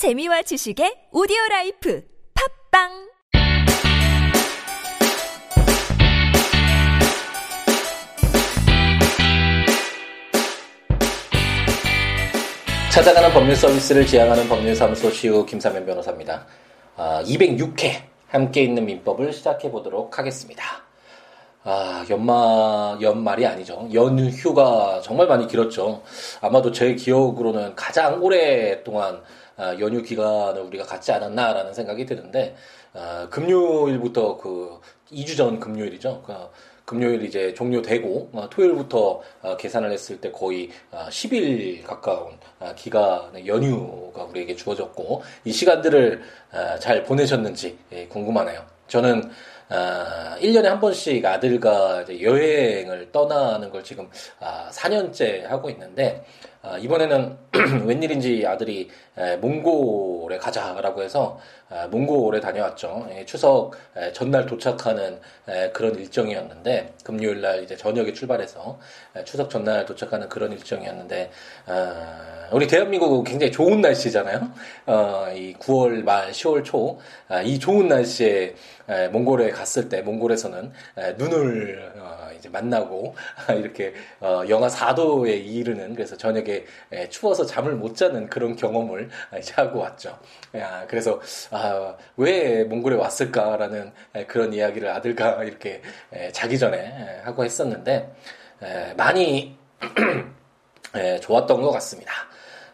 재미와 지식의 오디오 life 팟빵 찾아가는 법률 서비스를 지향하는 법률사무소 시우 김삼연 변호사입니다. 아, 206회 함께 읽는 민법을 시작해 보도록 하겠습니다. 아, 연말, 연말이 아니죠. 연휴가 정말 많이 길었죠. 아마도 제 기억으로는 가장 오랫동안 아, 연휴 기간을 우리가 갖지 않았나라는 생각이 드는데, 아, 금요일부터 그 2주 전 금요일이죠. 그 금요일 이제 종료되고 어, 토요일부터 어, 계산을 했을 때 거의 어, 10일 가까운 어, 기간의 연휴가 우리에게 주어졌고 이 시간들을 어, 잘 보내셨는지 예, 궁금하네요. 저는 아, 1년에 한 번씩 아들과 여행을 떠나는 걸 지금 아, 4년째 하고 있는데 아, 이번에는 웬일인지 아들이 에, 몽골에 가자라고 해서 아, 몽골에 다녀왔죠. 예, 추석 에, 전날 도착하는 에, 그런 일정이었는데 금요일 날 이제 저녁에 출발해서 에, 추석 전날 도착하는 그런 일정이었는데 아, 우리 대한민국은 굉장히 좋은 날씨잖아요. 어, 이 9월 말 10월 초 이 좋은 날씨에 에, 몽골에 갔을 때 몽골에서는 에, 눈을 어, 이제 만나고 이렇게 어, 영하 4도에 이르는 그래서 저녁에 에, 추워서 잠을 못 자는 그런 경험을 이제 하고 왔죠. 야, 그래서 아, 왜 몽골에 왔을까라는 에, 그런 이야기를 아들과 이렇게 에, 자기 전에 에, 하고 했었는데 에, 많이 에, 좋았던 것 같습니다.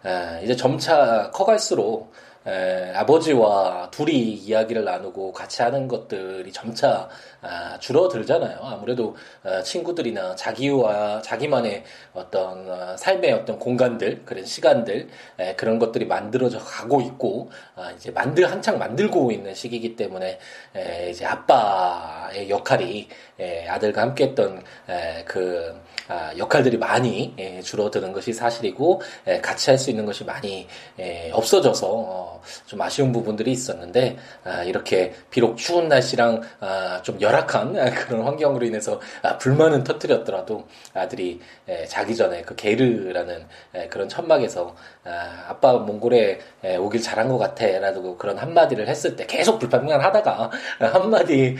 에, 이제 점차 커갈수록 에, 아버지와 둘이 이야기를 나누고 같이 하는 것들이 점차 아, 줄어들잖아요. 아무래도 어, 친구들이나 자기와 자기만의 어떤 어, 삶의 어떤 공간들, 그런 시간들 에, 그런 것들이 만들어져 가고 있고 아, 이제 만들 한창 만들고 있는 시기이기 때문에 에, 이제 아빠의 역할이 에, 아들과 함께했던 에, 그 아, 역할들이 많이 예, 줄어드는 것이 사실이고 예, 같이 할 수 있는 것이 많이 예, 없어져서 어, 좀 아쉬운 부분들이 있었는데 아, 이렇게 비록 추운 날씨랑 아, 좀 열악한 그런 환경으로 인해서 아, 불만은 터뜨렸더라도 아들이 예, 자기 전에 그 게르라는 예, 그런 천막에서 아, 아빠 몽골에 예, 오길 잘한 것 같아라고 그런 한마디를 했을 때 계속 불평만 하다가 한마디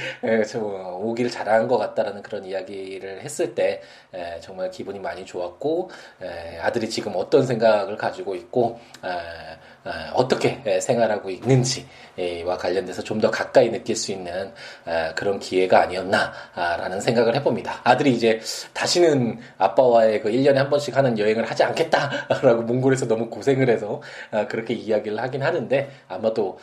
오길 잘한 것 같다라는 그런 이야기를 했을 때 예, 정말 기분이 많이 좋았고 에, 아들이 지금 어떤 생각을 가지고 있고 에, 에, 어떻게 생활하고 있는지와 관련돼서 좀 더 가까이 느낄 수 있는 그런 기회가 아니었나라는 생각을 해봅니다. 아들이 이제 다시는 아빠와의 그 1년에 한 번씩 하는 여행을 하지 않겠다라고 몽골에서 너무 고생을 해서 그렇게 이야기를 하긴 하는데 아마도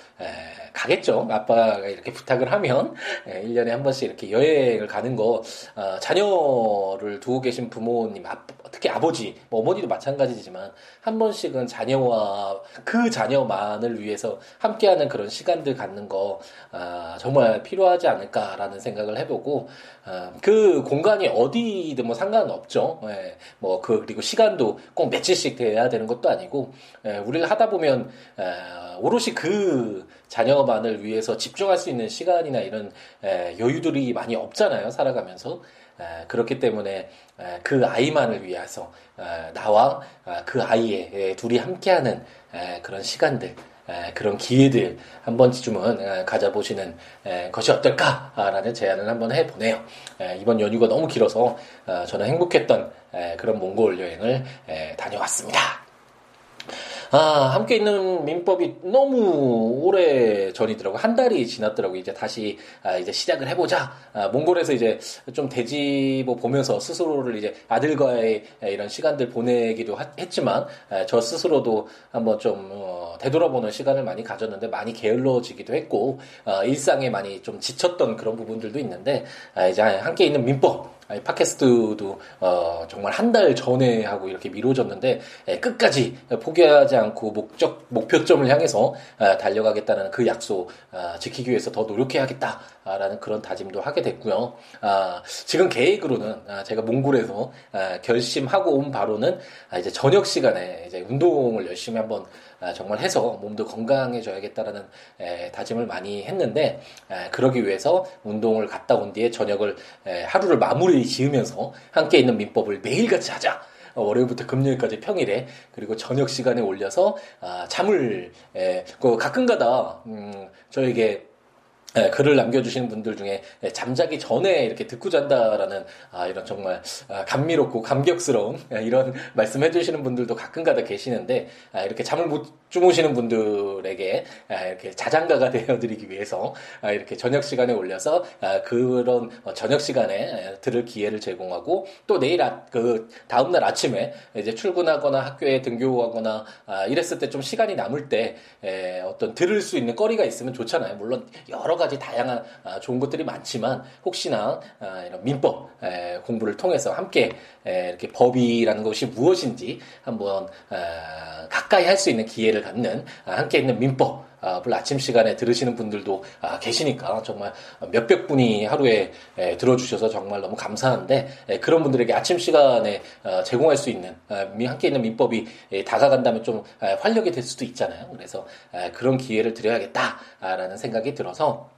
가겠죠. 아빠가 이렇게 부탁을 하면 1년에 한 번씩 이렇게 여행을 가는 거 어, 자녀를 두고 계신 부모님, 특히 아버지, 뭐 어머니도 마찬가지지만 한 번씩은 자녀와 그 자녀만을 위해서 함께하는 그런 시간들 갖는 거 어, 정말 필요하지 않을까라는 생각을 해보고 어, 그 공간이 어디든 뭐 상관없죠. 예, 뭐 그 그리고 시간도 꼭 며칠씩 돼야 되는 것도 아니고 예, 우리가 하다 보면 오롯이 그 자녀만을 위해서 집중할 수 있는 시간이나 이런 여유들이 많이 없잖아요. 살아가면서. 그렇기 때문에 그 아이만을 위해서 나와 그 아이의 둘이 함께하는 그런 시간들 그런 기회들 한 번쯤은 가져보시는 것이 어떨까라는 제안을 한번 해보네요. 이번 연휴가 너무 길어서 어, 저는 행복했던 그런 몽골 여행을 다녀왔습니다. 아, 함께 있는 민법이 너무 오래 전이더라고. 한 달이 지났더라고. 이제 다시, 아, 이제 시작을 해보자. 아, 몽골에서 이제 좀 되짚어 보면서 스스로를 이제 아들과의 이런 시간들 보내기도 하, 했지만, 아, 저 스스로도 한번 좀, 어, 되돌아보는 시간을 많이 가졌는데, 많이 게을러지기도 했고, 어, 일상에 많이 좀 지쳤던 그런 부분들도 있는데, 아, 이제 함께 있는 민법, 아니, 팟캐스트도 어, 정말 한 달 전에 하고 이렇게 미뤄졌는데 예, 끝까지 포기하지 않고 목적 목표점을 향해서 아, 달려가겠다는 그 약속 아, 지키기 위해서 더 노력해야겠다라는 그런 다짐도 하게 됐고요. 아, 지금 계획으로는 아, 제가 몽골에서 아, 결심하고 온 바로는 아, 이제 저녁 시간에 이제 운동을 열심히 한번 아, 정말 해서 몸도 건강해져야겠다라는 에, 다짐을 많이 했는데 에, 그러기 위해서 운동을 갔다 온 뒤에 저녁을 에, 하루를 마무리 지으면서 함께 있는 민법을 매일같이 하자. 월요일부터 금요일까지 평일에 그리고 저녁 시간에 올려서 아, 잠을 에, 그 가끔가다 음, 저에게 예, 글을 남겨주시는 분들 중에 예, 잠자기 전에 이렇게 듣고 잔다라는 아, 이런 정말 아, 감미롭고 감격스러운 예, 이런 말씀 해주시는 분들도 가끔가다 계시는데 아, 이렇게 잠을 못 주무시는 분들에게 아, 이렇게 자장가가 되어드리기 위해서 아, 이렇게 저녁 시간에 올려서 아, 그런 어, 저녁 시간에 예, 들을 기회를 제공하고 또 내일 아, 그 다음 날 아침에 이제 출근하거나 학교에 등교하거나 아, 이랬을 때 좀 시간이 남을 때 에, 어떤 들을 수 있는 거리가 있으면 좋잖아요. 물론 여러 가지 다양한 아, 좋은 것들이 많지만 혹시나 아, 이런 민법 에, 공부를 통해서 함께 에, 이렇게 법이라는 것이 무엇인지 한번 아, 가까이 할 수 있는 기회를 갖는 아, 함께 있는 민법 을 아침 시간에 들으시는 분들도 아, 계시니까 정말 몇백 분이 하루에 에, 들어주셔서 정말 너무 감사한데 에, 그런 분들에게 아침 시간에 어, 제공할 수 있는 함께 있는 민법이 에, 다가간다면 좀 에, 활력이 될 수도 있잖아요. 그래서 에, 그런 기회를 드려야겠다라는 생각이 들어서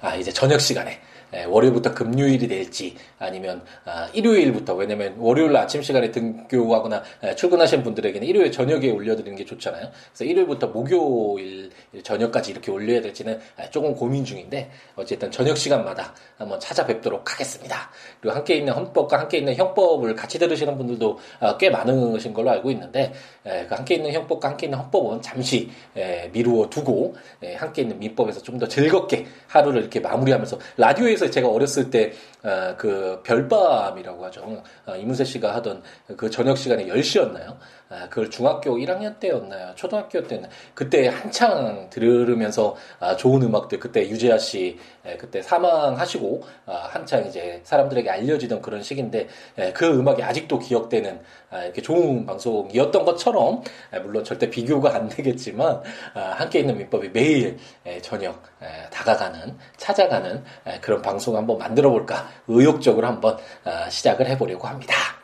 아, 이제 저녁 시간에. 에, 월요일부터 금요일이 될지 아니면 아, 일요일부터 왜냐면 월요일 아침 시간에 등교하거나 에, 출근하시는 분들에게는 일요일 저녁에 올려드리는 게 좋잖아요. 그래서 일요일부터 목요일 저녁까지 이렇게 올려야 될지는 에, 조금 고민 중인데 어쨌든 저녁 시간마다 한번 찾아뵙도록 하겠습니다. 그리고 함께 있는 헌법과 함께 있는 형법을 같이 들으시는 분들도 아, 꽤 많으신 걸로 알고 있는데 에, 그 함께 있는 형법과 함께 있는 헌법은 잠시 에, 미루어 두고 에, 함께 있는 민법에서 좀 더 즐겁게 하루를 이렇게 마무리하면서 라디오에서 제가 어렸을 때 그 별밤이라고 하죠. 어, 이문세 씨가 하던 그 저녁 시간에 10시였나요? 아, 그걸 중학교 1학년 때였나요? 초등학교 때였나요? 그때 한창 들으면서 아, 좋은 음악들 그때 유재하 씨 에, 그때 사망하시고 아, 한창 이제 사람들에게 알려지던 그런 시기인데 에, 그 음악이 아직도 기억되는 아, 이렇게 좋은 방송이었던 것처럼 에, 물론 절대 비교가 안 되겠지만 아, 함께 있는 민법이 매일 에, 저녁 에, 다가가는 찾아가는 에, 그런 방송 한번 만들어 볼까 의욕적으로 한번 아, 시작을 해보려고 합니다.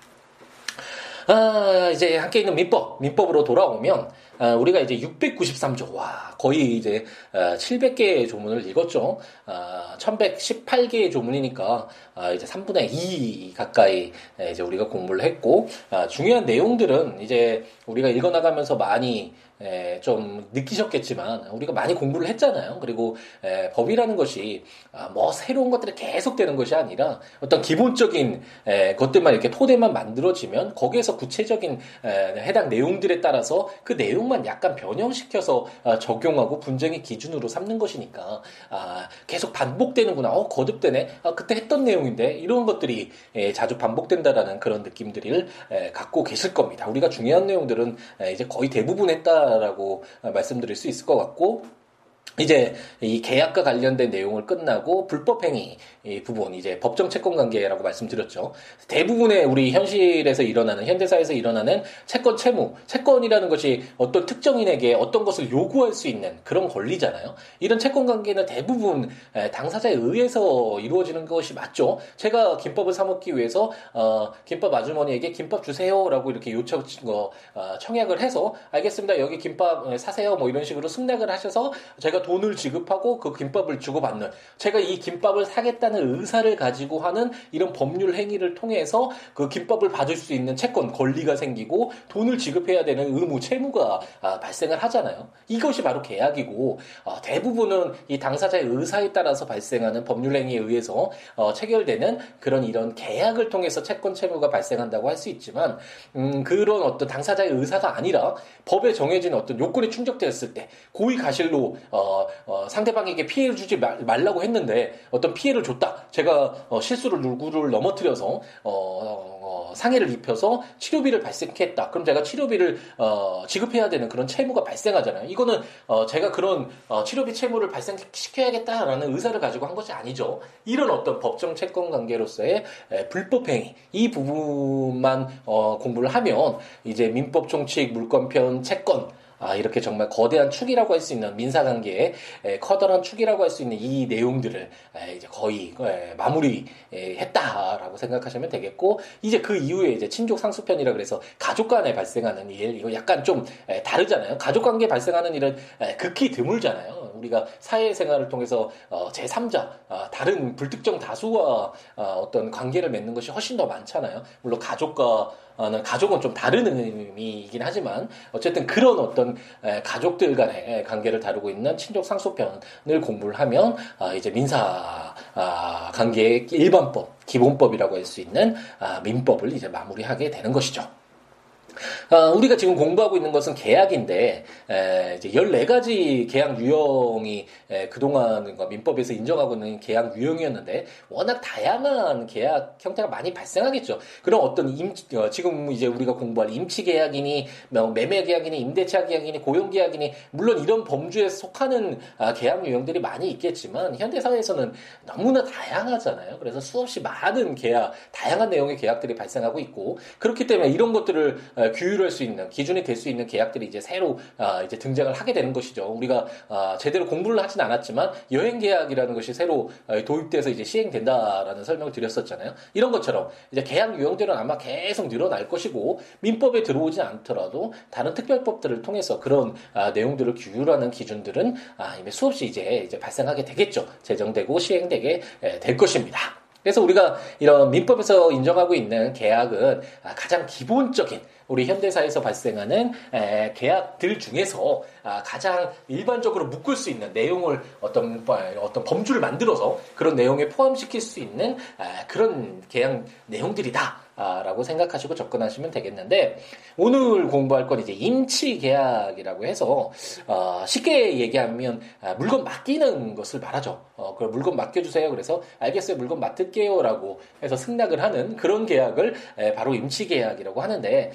아, 이제 함께 있는 민법, 민법으로 돌아오면, 아, 우리가 이제 693조, 와, 거의 이제, 아, 700개의 조문을 읽었죠. 아, 1118개의 조문이니까, 아, 이제 3분의 2 가까이, 에, 이제 우리가 공부를 했고, 아, 중요한 내용들은 이제 우리가 읽어나가면서 많이, 에, 좀 느끼셨겠지만 우리가 많이 공부를 했잖아요. 그리고 에, 법이라는 것이 아, 뭐 새로운 것들이 계속되는 것이 아니라 어떤 기본적인 에, 것들만 이렇게 토대만 만들어지면 거기에서 구체적인 에, 해당 내용들에 따라서 그 내용만 약간 변형시켜서 아, 적용하고 분쟁의 기준으로 삼는 것이니까 아, 계속 반복되는구나. 어 거듭되네. 아, 그때 했던 내용인데 이런 것들이 에, 자주 반복된다라는 그런 느낌들을 에, 갖고 계실 겁니다. 우리가 중요한 내용들은 에, 이제 거의 대부분 했다 라고 어, 말씀드릴 수 있을 것 같고 이제 이 계약과 관련된 내용을 끝나고 불법행위 이 부분 이제 법정 채권 관계라고 말씀드렸죠. 대부분의 우리 현실에서 일어나는 현대사에서 일어나는 채권 채무, 채권이라는 것이 어떤 특정인에게 어떤 것을 요구할 수 있는 그런 권리잖아요. 이런 채권 관계는 대부분 에, 당사자에 의해서 이루어지는 것이 맞죠. 제가 김밥을 사 먹기 위해서 어, 김밥 아주머니에게 김밥 주세요라고 이렇게 요청 어, 어, 청약을 해서 알겠습니다. 여기 김밥 에, 사세요. 뭐 이런 식으로 승낙을 하셔서 제가 돈을 지급하고 그 김밥을 주고받는 제가 이 김밥을 사겠다는 의사를 가지고 하는 이런 법률 행위를 통해서 그 김밥을 받을 수 있는 채권 권리가 생기고 돈을 지급해야 되는 의무 채무가 아, 발생을 하잖아요. 이것이 바로 계약이고 아, 대부분은 이 당사자의 의사에 따라서 발생하는 법률 행위에 의해서 어, 체결되는 그런 이런 계약을 통해서 채권 채무가 발생한다고 할 수 있지만 음, 그런 어떤 당사자의 의사가 아니라 법에 정해진 어떤 요건이 충족되었을 때 고의 가실로 어, 어, 상대방에게 피해를 주지 말, 말라고 했는데 어떤 피해를 줬다. 제가 어, 실수를 누구를 넘어뜨려서 어, 어, 상해를 입혀서 치료비를 발생했다. 그럼 제가 치료비를 어, 지급해야 되는 그런 채무가 발생하잖아요. 이거는 어, 제가 그런 어, 치료비 채무를 발생시켜야겠다라는 의사를 가지고 한 것이 아니죠. 이런 어떤 법정 채권 관계로서의 에, 불법 행위 이 부분만 어, 공부를 하면 이제 민법 총칙 물권편 채권 아, 이렇게 정말 거대한 축이라고 할 수 있는 민사관계의 에, 커다란 축이라고 할 수 있는 이 내용들을 에, 이제 거의 에, 마무리 에, 했다라고 생각하시면 되겠고 이제 그 이후에 이제 친족 상수편이라 그래서 가족 간에 발생하는 일 이거 약간 좀 에, 다르잖아요. 가족 관계에 발생하는 일은 에, 극히 드물잖아요. 우리가 사회생활을 통해서 어, 제3자, 어, 다른 불특정 다수와 어, 어떤 관계를 맺는 것이 훨씬 더 많잖아요. 물론 가족과 는 가족은 좀 다른 의미이긴 하지만 어쨌든 그런 어떤 가족들 간의 관계를 다루고 있는 친족 상속편을 공부를 하면 아, 이제 민사 아, 관계의 일반법, 기본법이라고 할 수 있는 아, 민법을 이제 마무리하게 되는 것이죠. 어, 우리가 지금 공부하고 있는 것은 계약인데 에, 이제 14가지 계약 유형이 에, 그동안 민법에서 인정하고 있는 계약 유형이었는데 워낙 다양한 계약 형태가 많이 발생하겠죠. 그럼 어떤 임, 어, 지금 이제 우리가 공부할 임치 계약이니 뭐 매매 계약이니 임대차 계약이니 고용 계약이니 물론 이런 범주에 속하는 아, 계약 유형들이 많이 있겠지만 현대 사회에서는 너무나 다양하잖아요. 그래서 수없이 많은 계약, 다양한 내용의 계약들이 발생하고 있고 그렇기 때문에 이런 것들을 어, 규율할 수 있는 기준이 될 수 있는 계약들이 이제 새로 어, 이제 등장을 하게 되는 것이죠. 우리가 어, 제대로 공부를 하진 않았지만 여행 계약이라는 것이 새로 도입돼서 이제 시행된다라는 설명을 드렸었잖아요. 이런 것처럼 이제 계약 유형들은 아마 계속 늘어날 것이고 민법에 들어오지 않더라도 다른 특별법들을 통해서 그런 내용들을 규율하는 기준들은 아, 이미 수없이 이제 이제 발생하게 되겠죠. 제정되고 시행되게 될 것입니다. 그래서 우리가 이런 민법에서 인정하고 있는 계약은 가장 기본적인 우리 현대사에서 발생하는 계약들 중에서 아, 가장 일반적으로 묶을 수 있는 내용을 어떤 어떤 범주를 만들어서 그런 내용에 포함시킬 수 있는 그런 계약 내용들이다. 라고 생각하시고 접근하시면 되겠는데 오늘 공부할 건 이제 임치 계약이라고 해서 어, 쉽게 얘기하면 아, 물건 맡기는 것을 말하죠. 어, 그 물건 맡겨주세요. 그래서 알겠어요. 물건 맡을게요라고 해서 승낙을 하는 그런 계약을 에, 바로 임치 계약이라고 하는데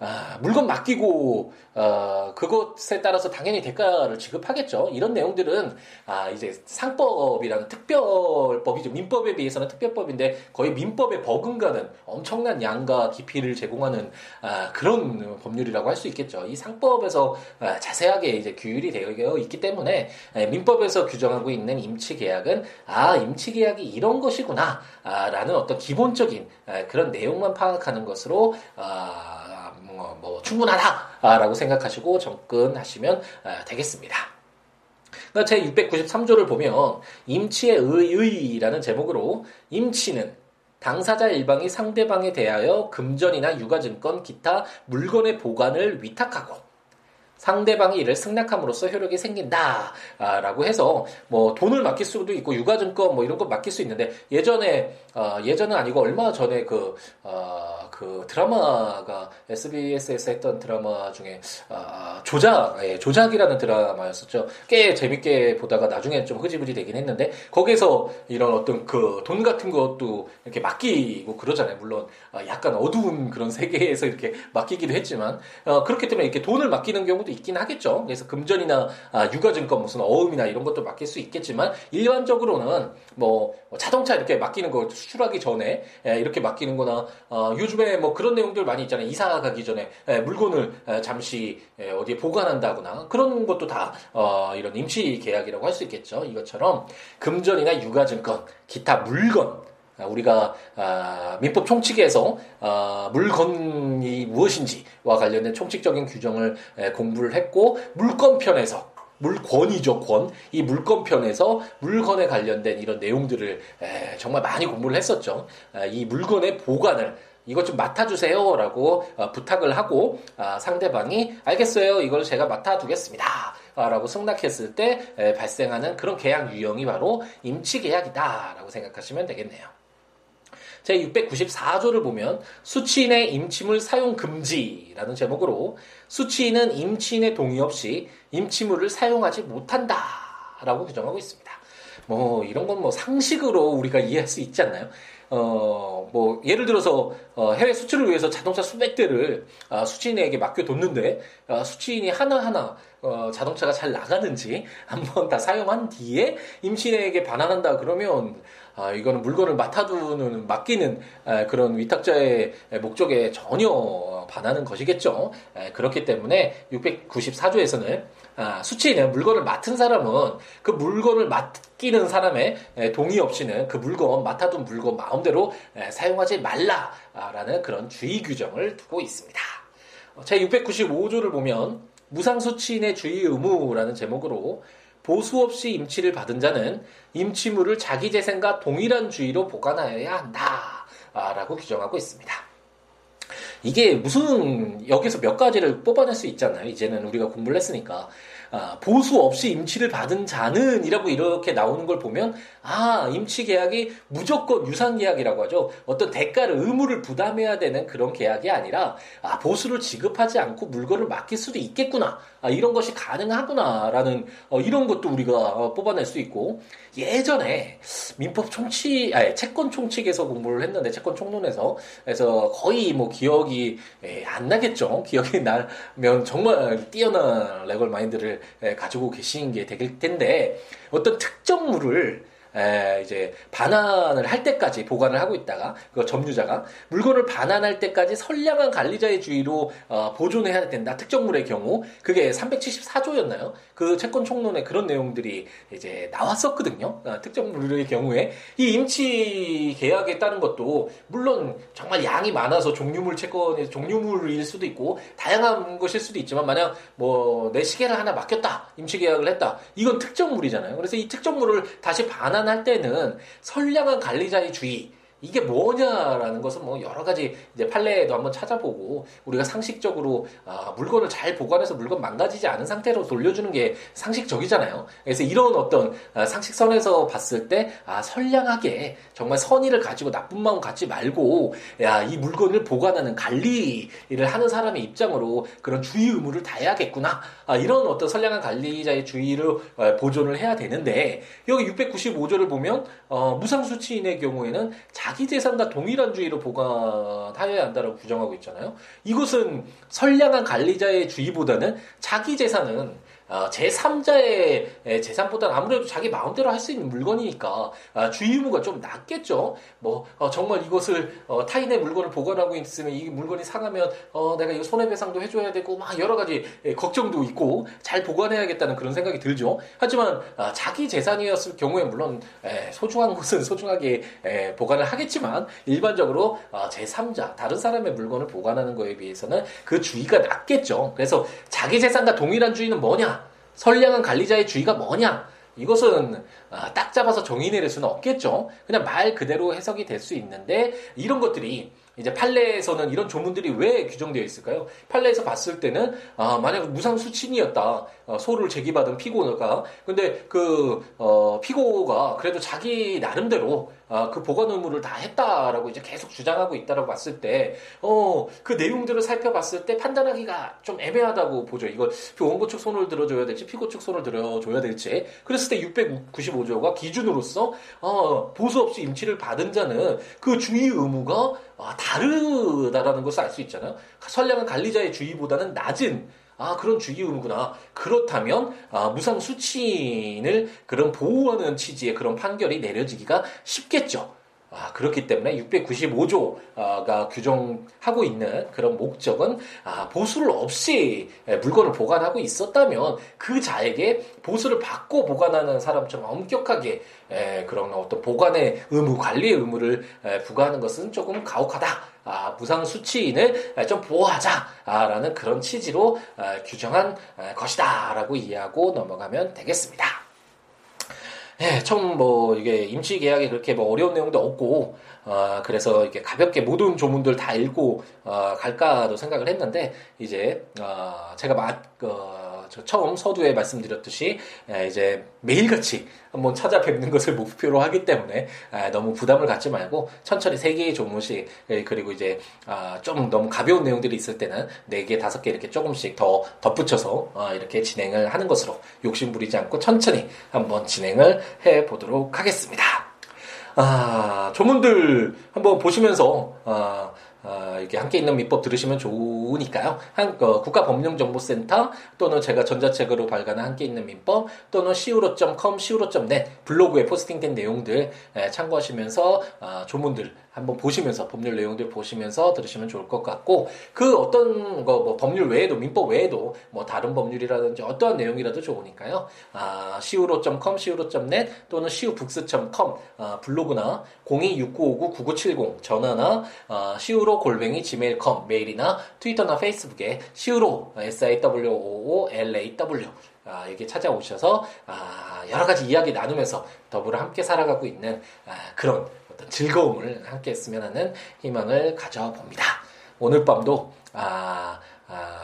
아, 물건 맡기고 어, 그것에 따라서 당연히 대가를 지급하겠죠. 이런 내용들은 아, 이제 상법이라는 특별법이죠. 민법에 비해서는 특별법인데 거의 민법에 버금가는 엄청난 양과 깊이를 제공하는 아, 그런 법률이라고 할 수 있겠죠. 이 상법에서 아, 자세하게 이제 규율이 되어 있기 때문에 아, 민법에서 규정하고 있는 임치 계약은 아 임치 계약이 이런 것이구나라는 아, 어떤 기본적인 아, 그런 내용만 파악하는 것으로 아, 어, 뭐 충분하다라고 생각하시고 접근하시면 아, 되겠습니다. 그러니까 제 693조를 보면 임치의 의의라는 제목으로 임치는 당사자 일방이 상대방에 대하여 금전이나 유가증권, 기타 물건의 보관을 위탁하고 상대방이 이를 승낙함으로써 효력이 생긴다라고 해서 뭐 돈을 맡길 수도 있고 유가증권 뭐 이런 거 맡길 수 있는데 예전에 어, 예전은 아니고 얼마 전에 그, 어, 그 드라마가 SBS에서 했던 드라마 중에 어, 조작 예, 조작이라는 드라마였었죠. 꽤 재밌게 보다가 나중에 좀 흐지부지 되긴 했는데 거기서 이런 어떤 그 돈 같은 것도 이렇게 맡기고 그러잖아요. 물론 어, 약간 어두운 그런 세계에서 이렇게 맡기기도 했지만 어, 그렇기 때문에 이렇게 돈을 맡기는 경우도 경우도 있긴 하겠죠. 그래서 금전이나 아, 유가증권 무슨 어음이나 이런 것도 맡길 수 있겠지만 일반적으로는 뭐 자동차 이렇게 맡기는 거 수출하기 전에 예, 이렇게 맡기는 거나 어, 요즘에 뭐 그런 내용들 많이 있잖아요. 이사 가기 전에 예, 물건을 예, 잠시 어디에 보관한다거나 그런 것도 다 어, 이런 임시 계약이라고 할 수 있겠죠. 이것처럼 금전이나 유가증권, 기타 물건 아, 우리가 아, 민법 총칙에서 아, 물건이 무엇인지와 관련된 총칙적인 규정을 공부를 했고 물건편에서 물권이죠, 권. 이 물건편에서 물건에 관련된 이런 내용들을 정말 많이 공부를 했었죠. 이 물건의 보관을 이것 좀 맡아주세요라고 어, 부탁을 하고 상대방이 알겠어요, 이걸 제가 맡아두겠습니다. 라고 승낙했을 때 발생하는 그런 계약 유형이 바로 임치 계약이다라고 생각하시면 되겠네요. 제 694조를 보면 수취인의 임치물 사용 금지라는 제목으로 수취인은 임치인의 동의 없이 임치물을 사용하지 못한다라고 규정하고 있습니다. 뭐 이런 건 뭐 상식으로 우리가 이해할 수 있지 않나요? 어, 뭐, 예를 들어서, 어, 해외 수출을 위해서 자동차 수백 대를, 아, 수취인에게 맡겨뒀는데, 아, 수취인이 하나하나, 어, 자동차가 잘 나가는지 한번 다 사용한 뒤에 임신에게 반환한다 그러면, 아, 이거는 물건을 맡아두는, 맡기는 아, 그런 위탁자의 목적에 전혀 반하는 것이겠죠. 아, 그렇기 때문에 694조에서는 아, 수치인은 물건을 맡은 사람은 그 물건을 맡기는 사람의 동의 없이는 그 물건, 맡아둔 물건 마음대로 사용하지 말라라는 그런 주의 규정을 두고 있습니다. 제 695조를 보면 무상수치인의 주의 의무라는 제목으로 보수 없이 임치를 받은 자는 임치물을 자기 재산과 동일한 주의로 보관하여야 한다. 라고 규정하고 있습니다. 이게 무슨 여기서 몇 가지를 뽑아낼 수 있잖아요. 이제는 우리가 공부를 했으니까. 아, 보수 없이 임치를 받은 자는이라고 이렇게 나오는 걸 보면 아 임치 계약이 무조건 유상 계약이라고 하죠. 어떤 대가를 의무를 부담해야 되는 그런 계약이 아니라 아 보수를 지급하지 않고 물건을 맡길 수도 있겠구나. 아, 이런 것이 가능하구나라는 어, 이런 것도 우리가 어, 뽑아낼 수 있고 예전에 민법 총칙, 아니 채권 총칙에서 공부를 했는데 채권 총론에서 그래서 거의 뭐 기억이 에, 안 나겠죠. 기억이 나면 정말 뛰어난 레걸 마인드를 에, 가지고 계신 게 될 텐데 어떤 특정물을 에, 이제 반환을 할 때까지 보관을 하고 있다가 그 점유자가 물건을 반환할 때까지 선량한 관리자의 주의로 어, 보존해야 된다. 특정물의 경우 그게 374조였나요? 그 채권 총론에 그런 내용들이 이제 나왔었거든요. 어, 특정물의 경우에 이 임치 계약에 따른 것도 물론 정말 양이 많아서 종류물 채권에 종류물일 수도 있고 다양한 것일 수도 있지만 만약 뭐 내 시계를 하나 맡겼다 임치 계약을 했다 이건 특정물이잖아요. 그래서 이 특정물을 다시 반환 판단할 때는 선량한 관리자의 주의, 이게 뭐냐라는 것은 뭐 여러 가지 이제 판례에도 한번 찾아보고 우리가 상식적으로 아, 물건을 잘 보관해서 물건 망가지지 않은 상태로 돌려주는 게 상식적이잖아요. 그래서 이런 어떤 아, 상식선에서 봤을 때 아, 선량하게 정말 선의를 가지고 나쁜 마음 갖지 말고 야 이 물건을 보관하는 관리를 하는 사람의 입장으로 그런 주의 의무를 다해야겠구나. 아, 이런 어떤 선량한 관리자의 주의를 어, 보존을 해야 되는데 여기 695조를 보면 어, 무상수치인의 경우에는 자기 재산과 동일한 주의로 보관하여야 한다고 규정하고 있잖아요. 이것은 선량한 관리자의 주의보다는 자기 재산은 어, 제3자의 재산보다는 아무래도 자기 마음대로 할 수 있는 물건이니까 아, 주의 의무가 좀 낮겠죠. 뭐 어, 정말 이것을 어, 타인의 물건을 보관하고 있으면 이 물건이 상하면 내가 이거 손해배상도 해줘야 되고 막 여러 가지 걱정도 있고 잘 보관해야겠다는 그런 생각이 들죠. 하지만 아, 자기 재산이었을 경우에 물론 소중한 것은 소중하게 보관을 하겠지만 일반적으로 제3자 다른 사람의 물건을 보관하는 것에 비해서는 그 주의가 낮겠죠. 그래서 자기 재산과 동일한 주의는 뭐냐? 선량한 관리자의 주의가 뭐냐? 이것은 아, 딱 잡아서 정의 내릴 수는 없겠죠. 그냥 말 그대로 해석이 될 수 있는데 이런 것들이 이제 판례에서는 이런 조문들이 왜 규정되어 있을까요? 판례에서 봤을 때는 아, 만약 무상 수친이었다. 어, 소를 제기받은 피고가 근데 그 어, 피고가 그래도 자기 나름대로 아, 그 보관 의무를 다 했다라고 이제 계속 주장하고 있다라고 봤을 때, 어, 그 내용들을 살펴봤을 때 판단하기가 좀 애매하다고 보죠. 이걸 원고 측 손을 들어줘야 될지, 피고 측 손을 들어줘야 될지. 그랬을 때 695조가 기준으로서, 어, 보수 없이 임치를 받은 자는 그 주의 의무가 아, 다르다라는 것을 알 수 있잖아요. 선량한 관리자의 주의보다는 낮은 아, 그런 주의 의무구나. 그렇다면, 아, 무상 수치인을 그런 보호하는 취지의 그런 판결이 내려지기가 쉽겠죠. 아, 그렇기 때문에 695조가 규정하고 있는 그런 목적은 아, 보수를 없이 물건을 보관하고 있었다면 그 자에게 보수를 받고 보관하는 사람처럼 엄격하게 그런 어떤 보관의 의무, 관리의 의무를 부과하는 것은 조금 가혹하다. 아, 무상 수치인을 좀 보호하자라는 그런 취지로 규정한 것이다라고 이해하고 넘어가면 되겠습니다. 예, 처음 뭐 이게 임시 계약이 그렇게 뭐 어려운 내용도 없고 어, 그래서 이렇게 가볍게 모든 조문들 다 읽고 어, 갈까도 생각을 했는데 이제 어, 제가 막 어, 처음 서두에 말씀드렸듯이 이제 매일같이 한번 찾아뵙는 것을 목표로 하기 때문에 너무 부담을 갖지 말고 천천히 세 개의 조문씩 그리고 이제 아, 좀 너무 가벼운 내용들이 있을 때는 네 개, 다섯 개 이렇게 조금씩 더 덧붙여서 어, 이렇게 진행을 하는 것으로 욕심 부리지 않고 천천히 한번 진행을 해 보도록 하겠습니다. 아, 조문들 한번 보시면서 아, 어, 이렇게 함께 있는 민법 들으시면 좋으니까요. 한, 어, 국가법령정보센터 또는 제가 전자책으로 발간한 함께 있는 민법 또는 siwo.com, siwo.net 블로그에 포스팅된 내용들 에, 참고하시면서 어, 조문들 한번 보시면서 법률 내용들 보시면서 들으시면 좋을 것 같고 그 어떤 거 뭐 법률 외에도 민법 외에도 뭐 다른 법률이라든지 어떠한 내용이라도 좋으니까요. 아, siwo.com, siwo.net 또는 siwobooks.com 아, 블로그나 026959-9970 전화나 아, siwo 골뱅이 gmail.com 메일이나 트위터나 페이스북에 siwo s i w o o l a w 여기 찾아오셔서 여러 가지 이야기 나누면서 더불어 함께 살아가고 있는 그런 어떤 즐거움을 함께 했으면 하는 희망을 가져봅니다. 오늘 밤도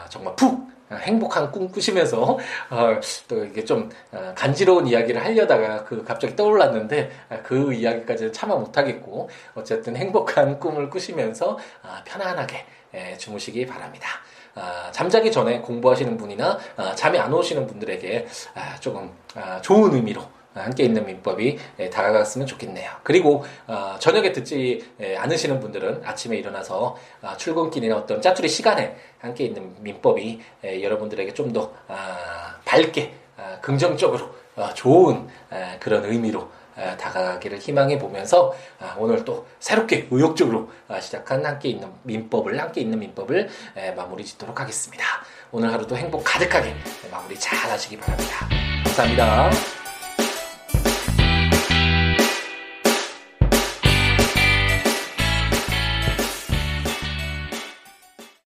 정말 푹 행복한 꿈 꾸시면서 어, 또 이게 좀 어, 간지러운 이야기를 하려다가 그 갑자기 떠올랐는데 아, 그 이야기까지는 참아 못하겠고 어쨌든 행복한 꿈을 꾸시면서 아, 편안하게 예, 주무시기 바랍니다. 아, 잠자기 전에 공부하시는 분이나 아, 잠이 안 오시는 분들에게 아, 조금 아, 좋은 의미로 함께 있는 민법이 예, 다가갔으면 좋겠네요. 그리고 어, 저녁에 듣지 예, 않으시는 분들은 아침에 일어나서 아, 출근길이나 어떤 짜투리 시간에 함께 있는 민법이 예, 여러분들에게 좀더 아, 밝게 긍정적으로 어, 좋은 그런 의미로 다가가기를 희망해 보면서 오늘 또 새롭게 의욕적으로 시작한 함께 있는 민법을 함께 있는 민법을 마무리 짓도록 하겠습니다. 오늘 하루도 행복 가득하게 마무리 잘 하시기 바랍니다. 감사합니다.